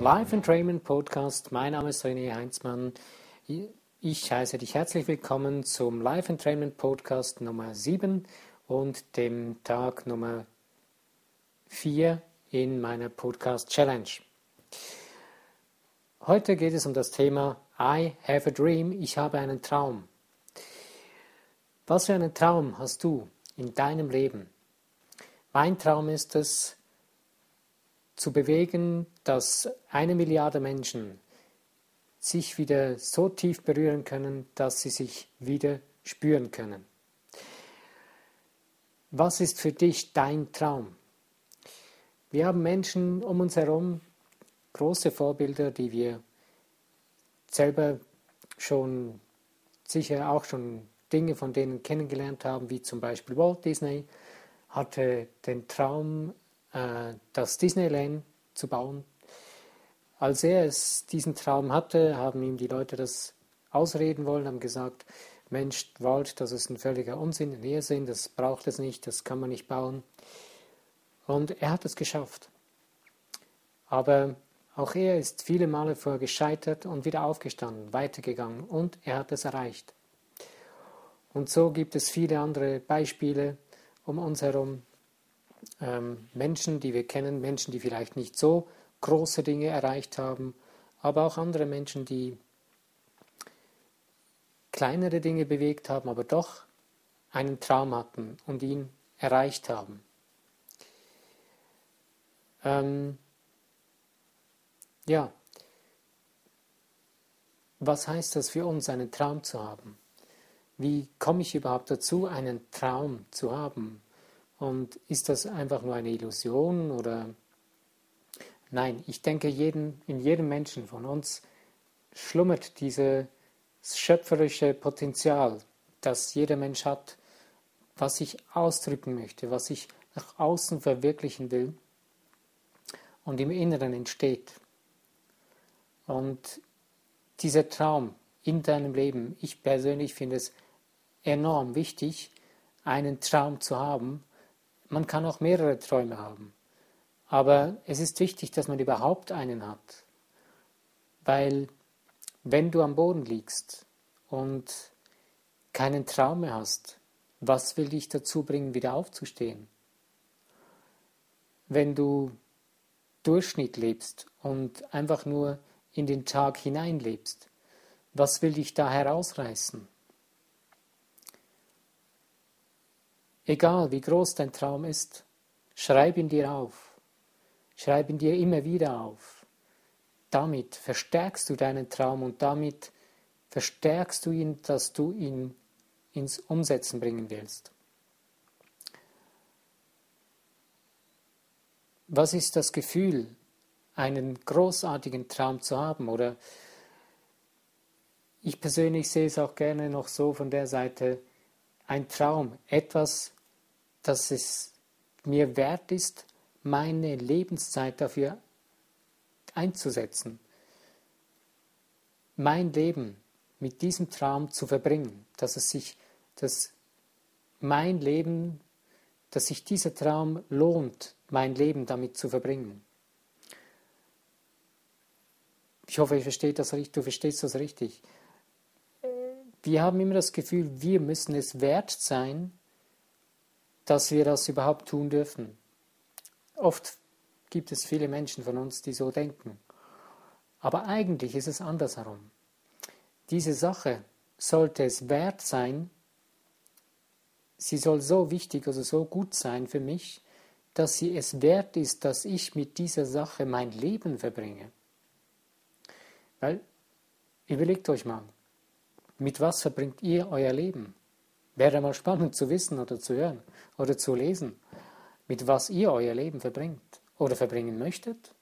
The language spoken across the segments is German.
Life Entrainment Podcast. Mein Name ist René Heinzmann. Ich heiße dich herzlich willkommen zum Life Entrainment Podcast Nummer 7 und dem Tag Nummer 4 in meiner Podcast Challenge. Heute geht es um das Thema I have a dream. Ich habe einen Traum. Was für einen Traum hast du in deinem Leben? Mein Traum ist es, zu bewegen, dass eine Milliarde Menschen sich wieder so tief berühren können, dass sie sich wieder spüren können. Was ist für dich dein Traum? Wir haben Menschen um uns herum, große Vorbilder, die wir selber schon sicher auch schon Dinge von denen kennengelernt haben, wie zum Beispiel Walt Disney, hatte den Traum, äh, das Disneyland zu bauen. Als er es, diesen Traum hatte, haben ihm die Leute das ausreden wollen, haben gesagt, Mensch, Wald, das ist ein völliger Unsinn, ein Irrsinn, das braucht es nicht, das kann man nicht bauen. Und er hat es geschafft. Aber auch er ist viele Male vorher gescheitert und wieder aufgestanden, weitergegangen und er hat es erreicht. Und so gibt es viele andere Beispiele um uns herum, ähm, Menschen, die wir kennen, Menschen, die vielleicht nicht so große Dinge erreicht haben, aber auch andere Menschen, die kleinere Dinge bewegt haben, aber doch einen Traum hatten und ihn erreicht haben. Ähm, ja, was heißt das für uns, einen Traum zu haben? Wie komme ich überhaupt dazu, einen Traum zu haben? Und ist das einfach nur eine Illusion oder nein, ich denke, jeden, in jedem Menschen von uns schlummert dieses schöpferische Potenzial, das jeder Mensch hat, was ich ausdrücken möchte, was ich nach außen verwirklichen will und im Inneren entsteht. Und dieser Traum in deinem Leben, ich persönlich finde es enorm wichtig, einen Traum zu haben, man kann auch mehrere Träume haben. Aber es ist wichtig, dass man überhaupt einen hat. Weil wenn du am Boden liegst und keinen Traum mehr hast, was will dich dazu bringen, wieder aufzustehen? Wenn du Durchschnitt lebst und einfach nur in den Tag hineinlebst, was will dich da herausreißen? Egal wie groß dein Traum ist, schreib ihn dir auf. Schreib ihn dir immer wieder auf. Damit verstärkst du deinen Traum und damit verstärkst du ihn, dass du ihn ins Umsetzen bringen willst. Was ist das Gefühl, einen großartigen Traum zu haben? Oder ich persönlich sehe es auch gerne noch so von der Seite, ein Traum, etwas, dass es mir wert ist, meine Lebenszeit dafür einzusetzen. Mein Leben mit diesem Traum zu verbringen, dass es sich, dass mein Leben, dass sich dieser Traum lohnt, mein Leben damit zu verbringen. Ich hoffe, ich verstehe das richtig, du verstehst das richtig. Wir haben immer das Gefühl, wir müssen es wert sein, dass wir das überhaupt tun dürfen. Oft gibt es viele Menschen von uns, die so denken. Aber eigentlich ist es andersherum. Diese Sache sollte es wert sein, sie soll so wichtig, also so gut sein für mich, dass sie es wert ist, dass ich mit dieser Sache mein Leben verbringe. Weil, überlegt euch mal, mit was verbringt ihr euer Leben? Wäre mal spannend zu wissen oder zu hören oder zu lesen, mit was ihr euer Leben verbringt oder verbringen möchtet.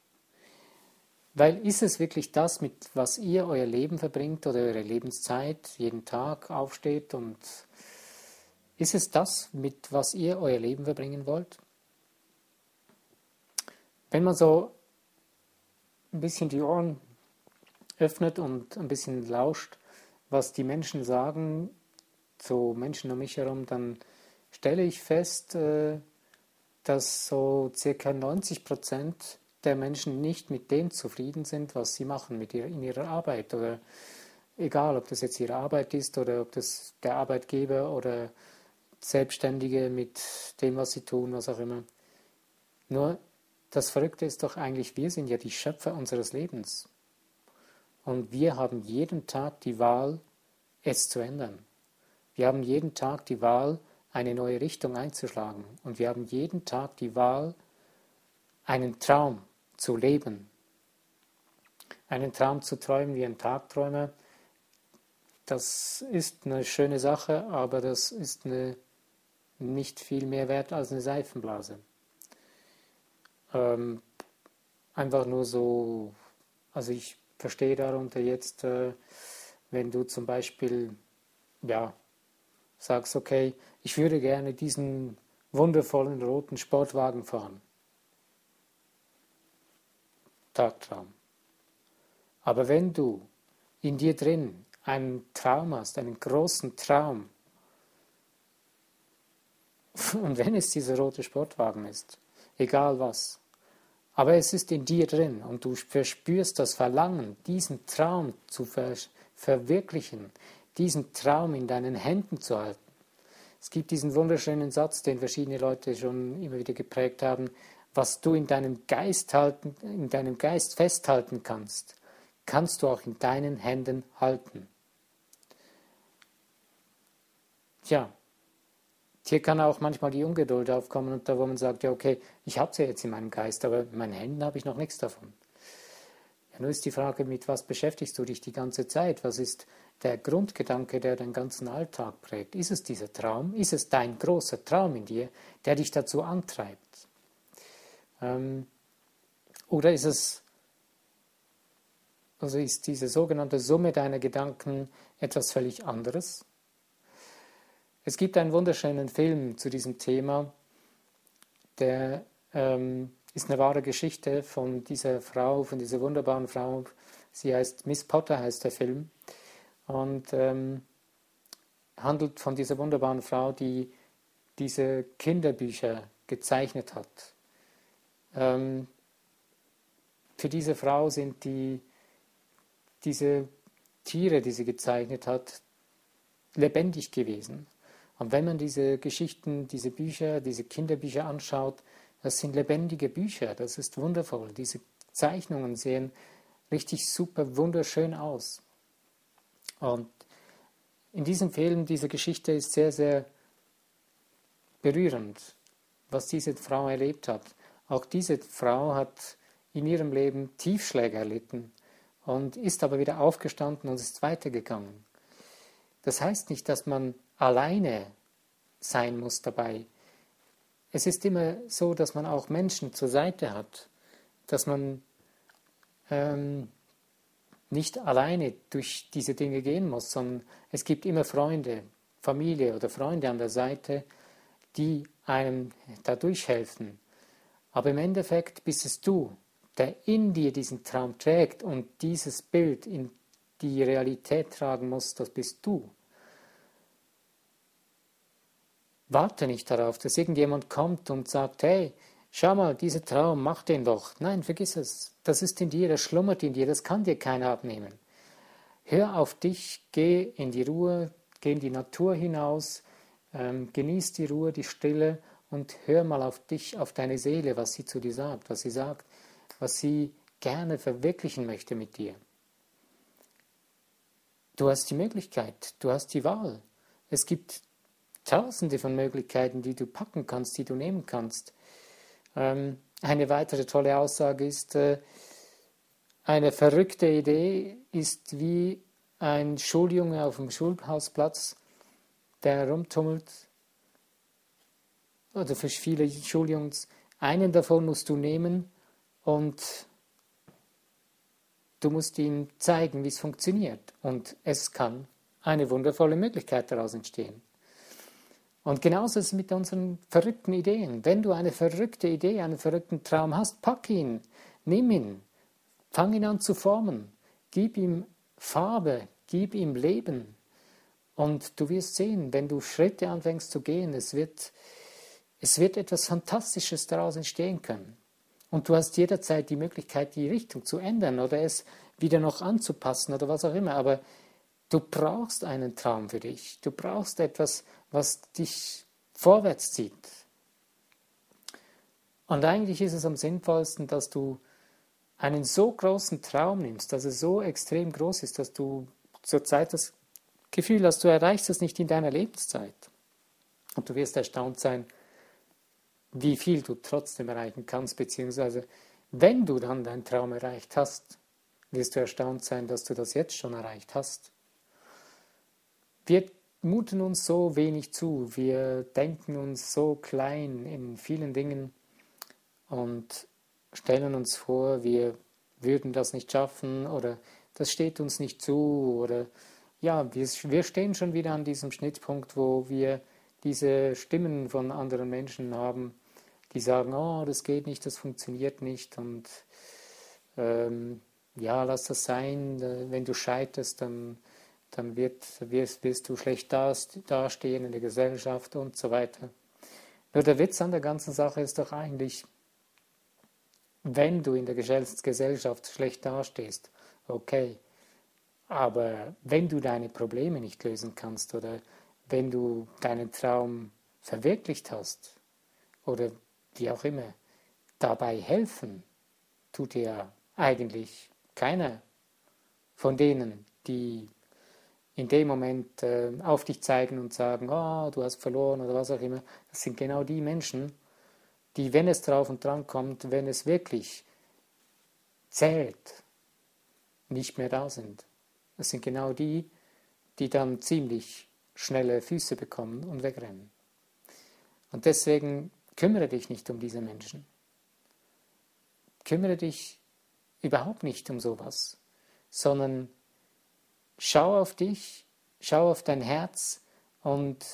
Weil ist es wirklich das, mit was ihr euer Leben verbringt oder eure Lebenszeit jeden Tag aufsteht und ist es das, mit was ihr euer Leben verbringen wollt? Wenn man so ein bisschen die Ohren öffnet und ein bisschen lauscht, was die Menschen sagen, so Menschen um mich herum, dann stelle ich fest, äh, dass so circa 90 Prozent der Menschen nicht mit dem zufrieden sind, was sie machen mit ihrer, in ihrer Arbeit. Oder egal, ob das jetzt ihre Arbeit ist oder ob das der Arbeitgeber oder Selbstständige mit dem, was sie tun, was auch immer. Nur das Verrückte ist doch eigentlich, wir sind ja die Schöpfer unseres Lebens. Und wir haben jeden Tag die Wahl, es zu ändern. Wir haben jeden Tag die Wahl, eine neue Richtung einzuschlagen. Und wir haben jeden Tag die Wahl, einen Traum zu leben. Einen Traum zu träumen wie ein Tagträumer, das ist eine schöne Sache, aber das ist eine, nicht viel mehr wert als eine Seifenblase. Ähm, einfach nur so, also ich verstehe darunter jetzt, äh, wenn du zum Beispiel, ja, sagst, okay, ich würde gerne diesen wundervollen roten Sportwagen fahren. Tagtraum. Aber wenn du in dir drin einen Traum hast, einen großen Traum, und wenn es dieser rote Sportwagen ist, egal was, aber es ist in dir drin und du verspürst das Verlangen, diesen Traum zu ver verwirklichen, diesen Traum in deinen Händen zu halten. Es gibt diesen wunderschönen Satz, den verschiedene Leute schon immer wieder geprägt haben, was du in deinem Geist halten, in deinem Geist festhalten kannst, kannst du auch in deinen Händen halten. Tja, hier kann auch manchmal die Ungeduld aufkommen und da, wo man sagt, ja, okay, ich habe es ja jetzt in meinem Geist, aber in meinen Händen habe ich noch nichts davon. Ja, nur ist die Frage, mit was beschäftigst du dich die ganze Zeit? Was ist der Grundgedanke, der deinen ganzen Alltag prägt? Ist es dieser Traum? Ist es dein großer Traum in dir, der dich dazu antreibt? Ähm, oder ist es, also ist diese sogenannte Summe deiner Gedanken etwas völlig anderes? Es gibt einen wunderschönen Film zu diesem Thema, der ähm, ist eine wahre Geschichte von dieser Frau, von dieser wunderbaren Frau. Sie heißt Miss Potter, heißt der Film. Und ähm, handelt von dieser wunderbaren Frau, die diese Kinderbücher gezeichnet hat. Ähm, für diese Frau sind die, diese Tiere, die sie gezeichnet hat, lebendig gewesen. Und wenn man diese Geschichten, diese Bücher, diese Kinderbücher anschaut, das sind lebendige Bücher, das ist wundervoll. Diese Zeichnungen sehen richtig super wunderschön aus. Und in diesem Film, diese Geschichte ist sehr, sehr berührend, was diese Frau erlebt hat. Auch diese Frau hat in ihrem Leben Tiefschläge erlitten und ist aber wieder aufgestanden und ist weitergegangen. Das heißt nicht, dass man alleine sein muss dabei. Es ist immer so, dass man auch Menschen zur Seite hat, dass man ähm, nicht alleine durch diese Dinge gehen muss, sondern es gibt immer Freunde, Familie oder Freunde an der Seite, die einem dadurch helfen. Aber im Endeffekt bist es du, der in dir diesen Traum trägt und dieses Bild in die Realität tragen muss, das bist du. Warte nicht darauf, dass irgendjemand kommt und sagt, hey, schau mal, dieser Traum, mach den doch. Nein, vergiss es. Das ist in dir, das schlummert in dir, das kann dir keiner abnehmen. Hör auf dich, geh in die Ruhe, geh in die Natur hinaus, ähm, genieß die Ruhe, die Stille und hör mal auf dich, auf deine Seele, was sie zu dir sagt, was sie sagt, was sie gerne verwirklichen möchte mit dir. Du hast die Möglichkeit, du hast die Wahl. Es gibt tausende von Möglichkeiten, die du packen kannst, die du nehmen kannst. Ähm, eine weitere tolle Aussage ist, äh, eine verrückte Idee ist wie ein Schuljunge auf dem Schulhausplatz, der herumtummelt. Oder für viele Schuljungs, einen davon musst du nehmen und du musst ihm zeigen, wie es funktioniert. Und es kann eine wundervolle Möglichkeit daraus entstehen. Und genauso ist es mit unseren verrückten Ideen. Wenn du eine verrückte Idee, einen verrückten Traum hast, pack ihn, nimm ihn, fang ihn an zu formen, gib ihm Farbe, gib ihm Leben. Und du wirst sehen, wenn du Schritte anfängst zu gehen, es wird, es wird etwas Fantastisches daraus entstehen können. Und du hast jederzeit die Möglichkeit, die Richtung zu ändern oder es wieder noch anzupassen oder was auch immer. Aber du brauchst einen Traum für dich. Du brauchst etwas, was dich vorwärts zieht. Und eigentlich ist es am sinnvollsten, dass du einen so großen Traum nimmst, dass er so extrem groß ist, dass du zurzeit das Gefühl hast, du erreichst es nicht in deiner Lebenszeit. Und du wirst erstaunt sein, wie viel du trotzdem erreichen kannst, beziehungsweise wenn du dann deinen Traum erreicht hast, wirst du erstaunt sein, dass du das jetzt schon erreicht hast. Wir muten uns so wenig zu, wir denken uns so klein in vielen Dingen und stellen uns vor, wir würden das nicht schaffen oder das steht uns nicht zu oder ja, wir, wir stehen schon wieder an diesem Schnittpunkt, wo wir diese Stimmen von anderen Menschen haben, die sagen, oh, das geht nicht, das funktioniert nicht und ähm, ja, lass das sein, wenn du scheiterst, dann, dann wird, wirst, wirst du schlecht dastehen in der Gesellschaft und so weiter. Nur der Witz an der ganzen Sache ist doch eigentlich, wenn du in der Gesellschaft schlecht dastehst, okay, aber wenn du deine Probleme nicht lösen kannst oder wenn du deinen Traum verwirklicht hast oder wie auch immer, dabei helfen tut dir eigentlich keiner von denen, die in dem Moment äh, auf dich zeigen und sagen, oh, du hast verloren oder was auch immer. Das sind genau die Menschen, die, wenn es drauf und dran kommt, wenn es wirklich zählt, nicht mehr da sind. Das sind genau die, die dann ziemlich schnelle Füße bekommen und wegrennen. Und deswegen kümmere dich nicht um diese Menschen. Kümmere dich überhaupt nicht um sowas, sondern schau auf dich, schau auf dein Herz und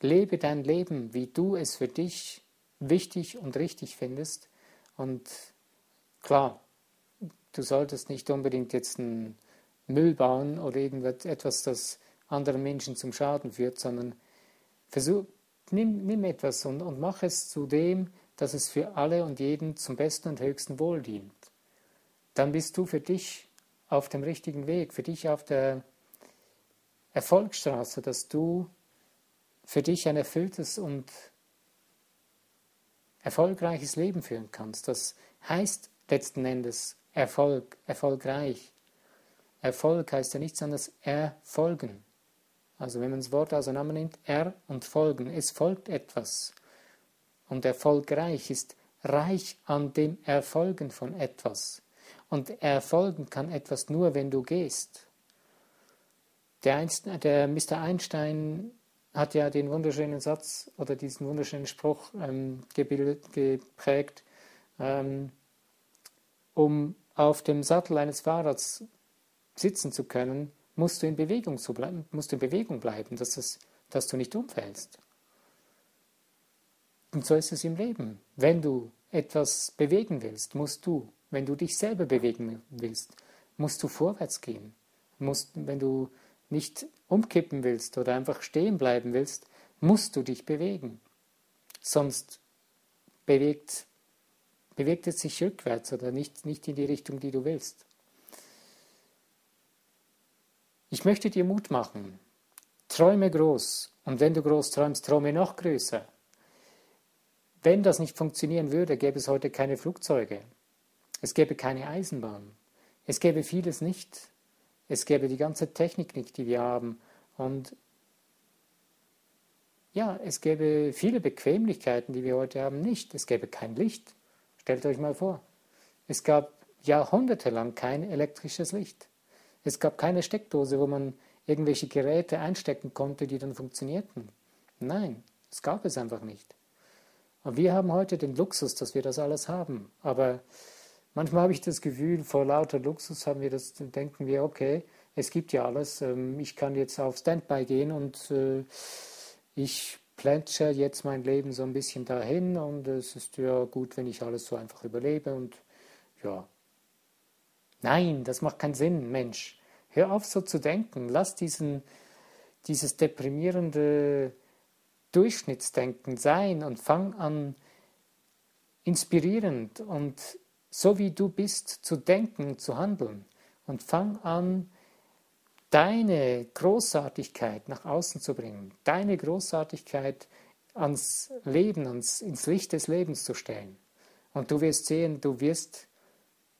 lebe dein Leben, wie du es für dich wichtig und richtig findest. Und klar, du solltest nicht unbedingt jetzt einen Müll bauen oder irgendetwas, das anderen Menschen zum Schaden führt, sondern versuch, nimm, nimm etwas und, und mach es zu dem, dass es für alle und jeden zum besten und höchsten Wohl dient. Dann bist du für dich auf dem richtigen Weg, für dich auf der Erfolgsstraße, dass du für dich ein erfülltes und erfolgreiches Leben führen kannst. Das heißt letzten Endes Erfolg, erfolgreich. Erfolg heißt ja nichts anderes erfolgen. Also wenn man das Wort auseinander nimmt, er und folgen, es folgt etwas. Und erfolgreich ist reich an dem Erfolgen von etwas. Und erfolgen kann etwas nur, wenn du gehst. Der, Einst der Mr. Einstein hat ja den wunderschönen Satz oder diesen wunderschönen Spruch ähm, gebildet, geprägt, ähm, um auf dem Sattel eines Fahrrads sitzen zu können, musst du in Bewegung, zu bleiben, musst in Bewegung bleiben, dass, es, dass du nicht umfällst. Und so ist es im Leben. Wenn du etwas bewegen willst, musst du, wenn du dich selber bewegen willst, musst du vorwärts gehen. Musst, wenn du nicht umkippen willst oder einfach stehen bleiben willst, musst du dich bewegen. Sonst bewegt, bewegt es sich rückwärts oder nicht, nicht in die Richtung, die du willst. Ich möchte dir Mut machen. Träume groß. Und wenn du groß träumst, träume noch größer. Wenn das nicht funktionieren würde, gäbe es heute keine Flugzeuge. Es gäbe keine Eisenbahn. Es gäbe vieles nicht. Es gäbe die ganze Technik nicht, die wir haben. Und ja, es gäbe viele Bequemlichkeiten, die wir heute haben, nicht. Es gäbe kein Licht. Stellt euch mal vor. Es gab jahrhundertelang kein elektrisches Licht. Es gab keine Steckdose, wo man irgendwelche Geräte einstecken konnte, die dann funktionierten. Nein, es gab es einfach nicht. Und wir haben heute den Luxus, dass wir das alles haben. Aber Manchmal habe ich das Gefühl, vor lauter Luxus haben wir das, denken wir, okay, es gibt ja alles, ähm, ich kann jetzt auf Standby gehen und äh, ich plätscher jetzt mein Leben so ein bisschen dahin und es ist ja gut, wenn ich alles so einfach überlebe und ja. Nein, das macht keinen Sinn, Mensch. Hör auf, so zu denken. Lass diesen, dieses deprimierende Durchschnittsdenken sein und fang an, inspirierend und so wie du bist zu denken, zu handeln. Und fang an, deine Großartigkeit nach außen zu bringen, deine Großartigkeit ans Leben, ans, ins Licht des Lebens zu stellen. Und du wirst sehen, du wirst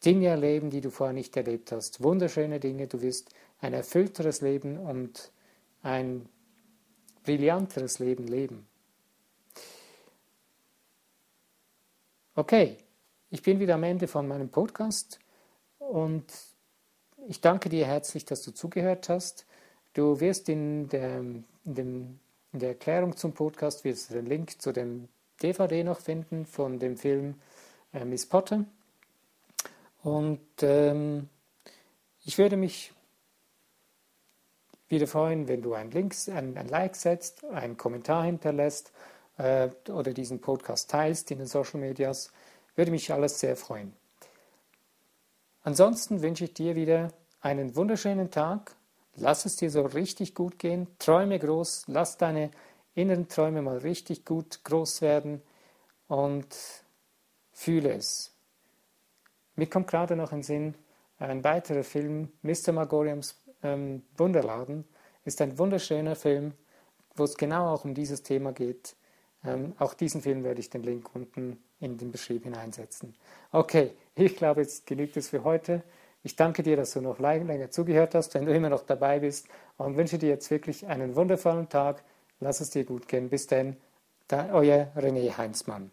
Dinge erleben, die du vorher nicht erlebt hast. Wunderschöne Dinge, du wirst ein erfüllteres Leben und ein brillanteres Leben leben. Okay, ich bin wieder am Ende von meinem Podcast und ich danke dir herzlich, dass du zugehört hast. Du wirst in der, in, dem, in der Erklärung zum Podcast wirst den Link zu dem DVD noch finden von dem Film äh, Miss Potter. Und ähm, ich würde mich wieder freuen, wenn du ein, Links, ein, ein Like setzt, einen Kommentar hinterlässt äh, oder diesen Podcast teilst in den Social Medias. Würde mich alles sehr freuen. Ansonsten wünsche ich dir wieder einen wunderschönen Tag. Lass es dir so richtig gut gehen. Träume groß. Lass deine inneren Träume mal richtig gut groß werden und fühle es. Mir kommt gerade noch ein Sinn, ein weiterer Film, Mr. Magoriums ähm, Wunderladen, ist ein wunderschöner Film, wo es genau auch um dieses Thema geht. Ähm, auch diesen Film werde ich den Link unten in den Beschrieb hineinsetzen. Okay, ich glaube, jetzt genügt es für heute. Ich danke dir, dass du noch länger zugehört hast, wenn du immer noch dabei bist und wünsche dir jetzt wirklich einen wundervollen Tag. Lass es dir gut gehen. Bis dann, euer René Heinzmann.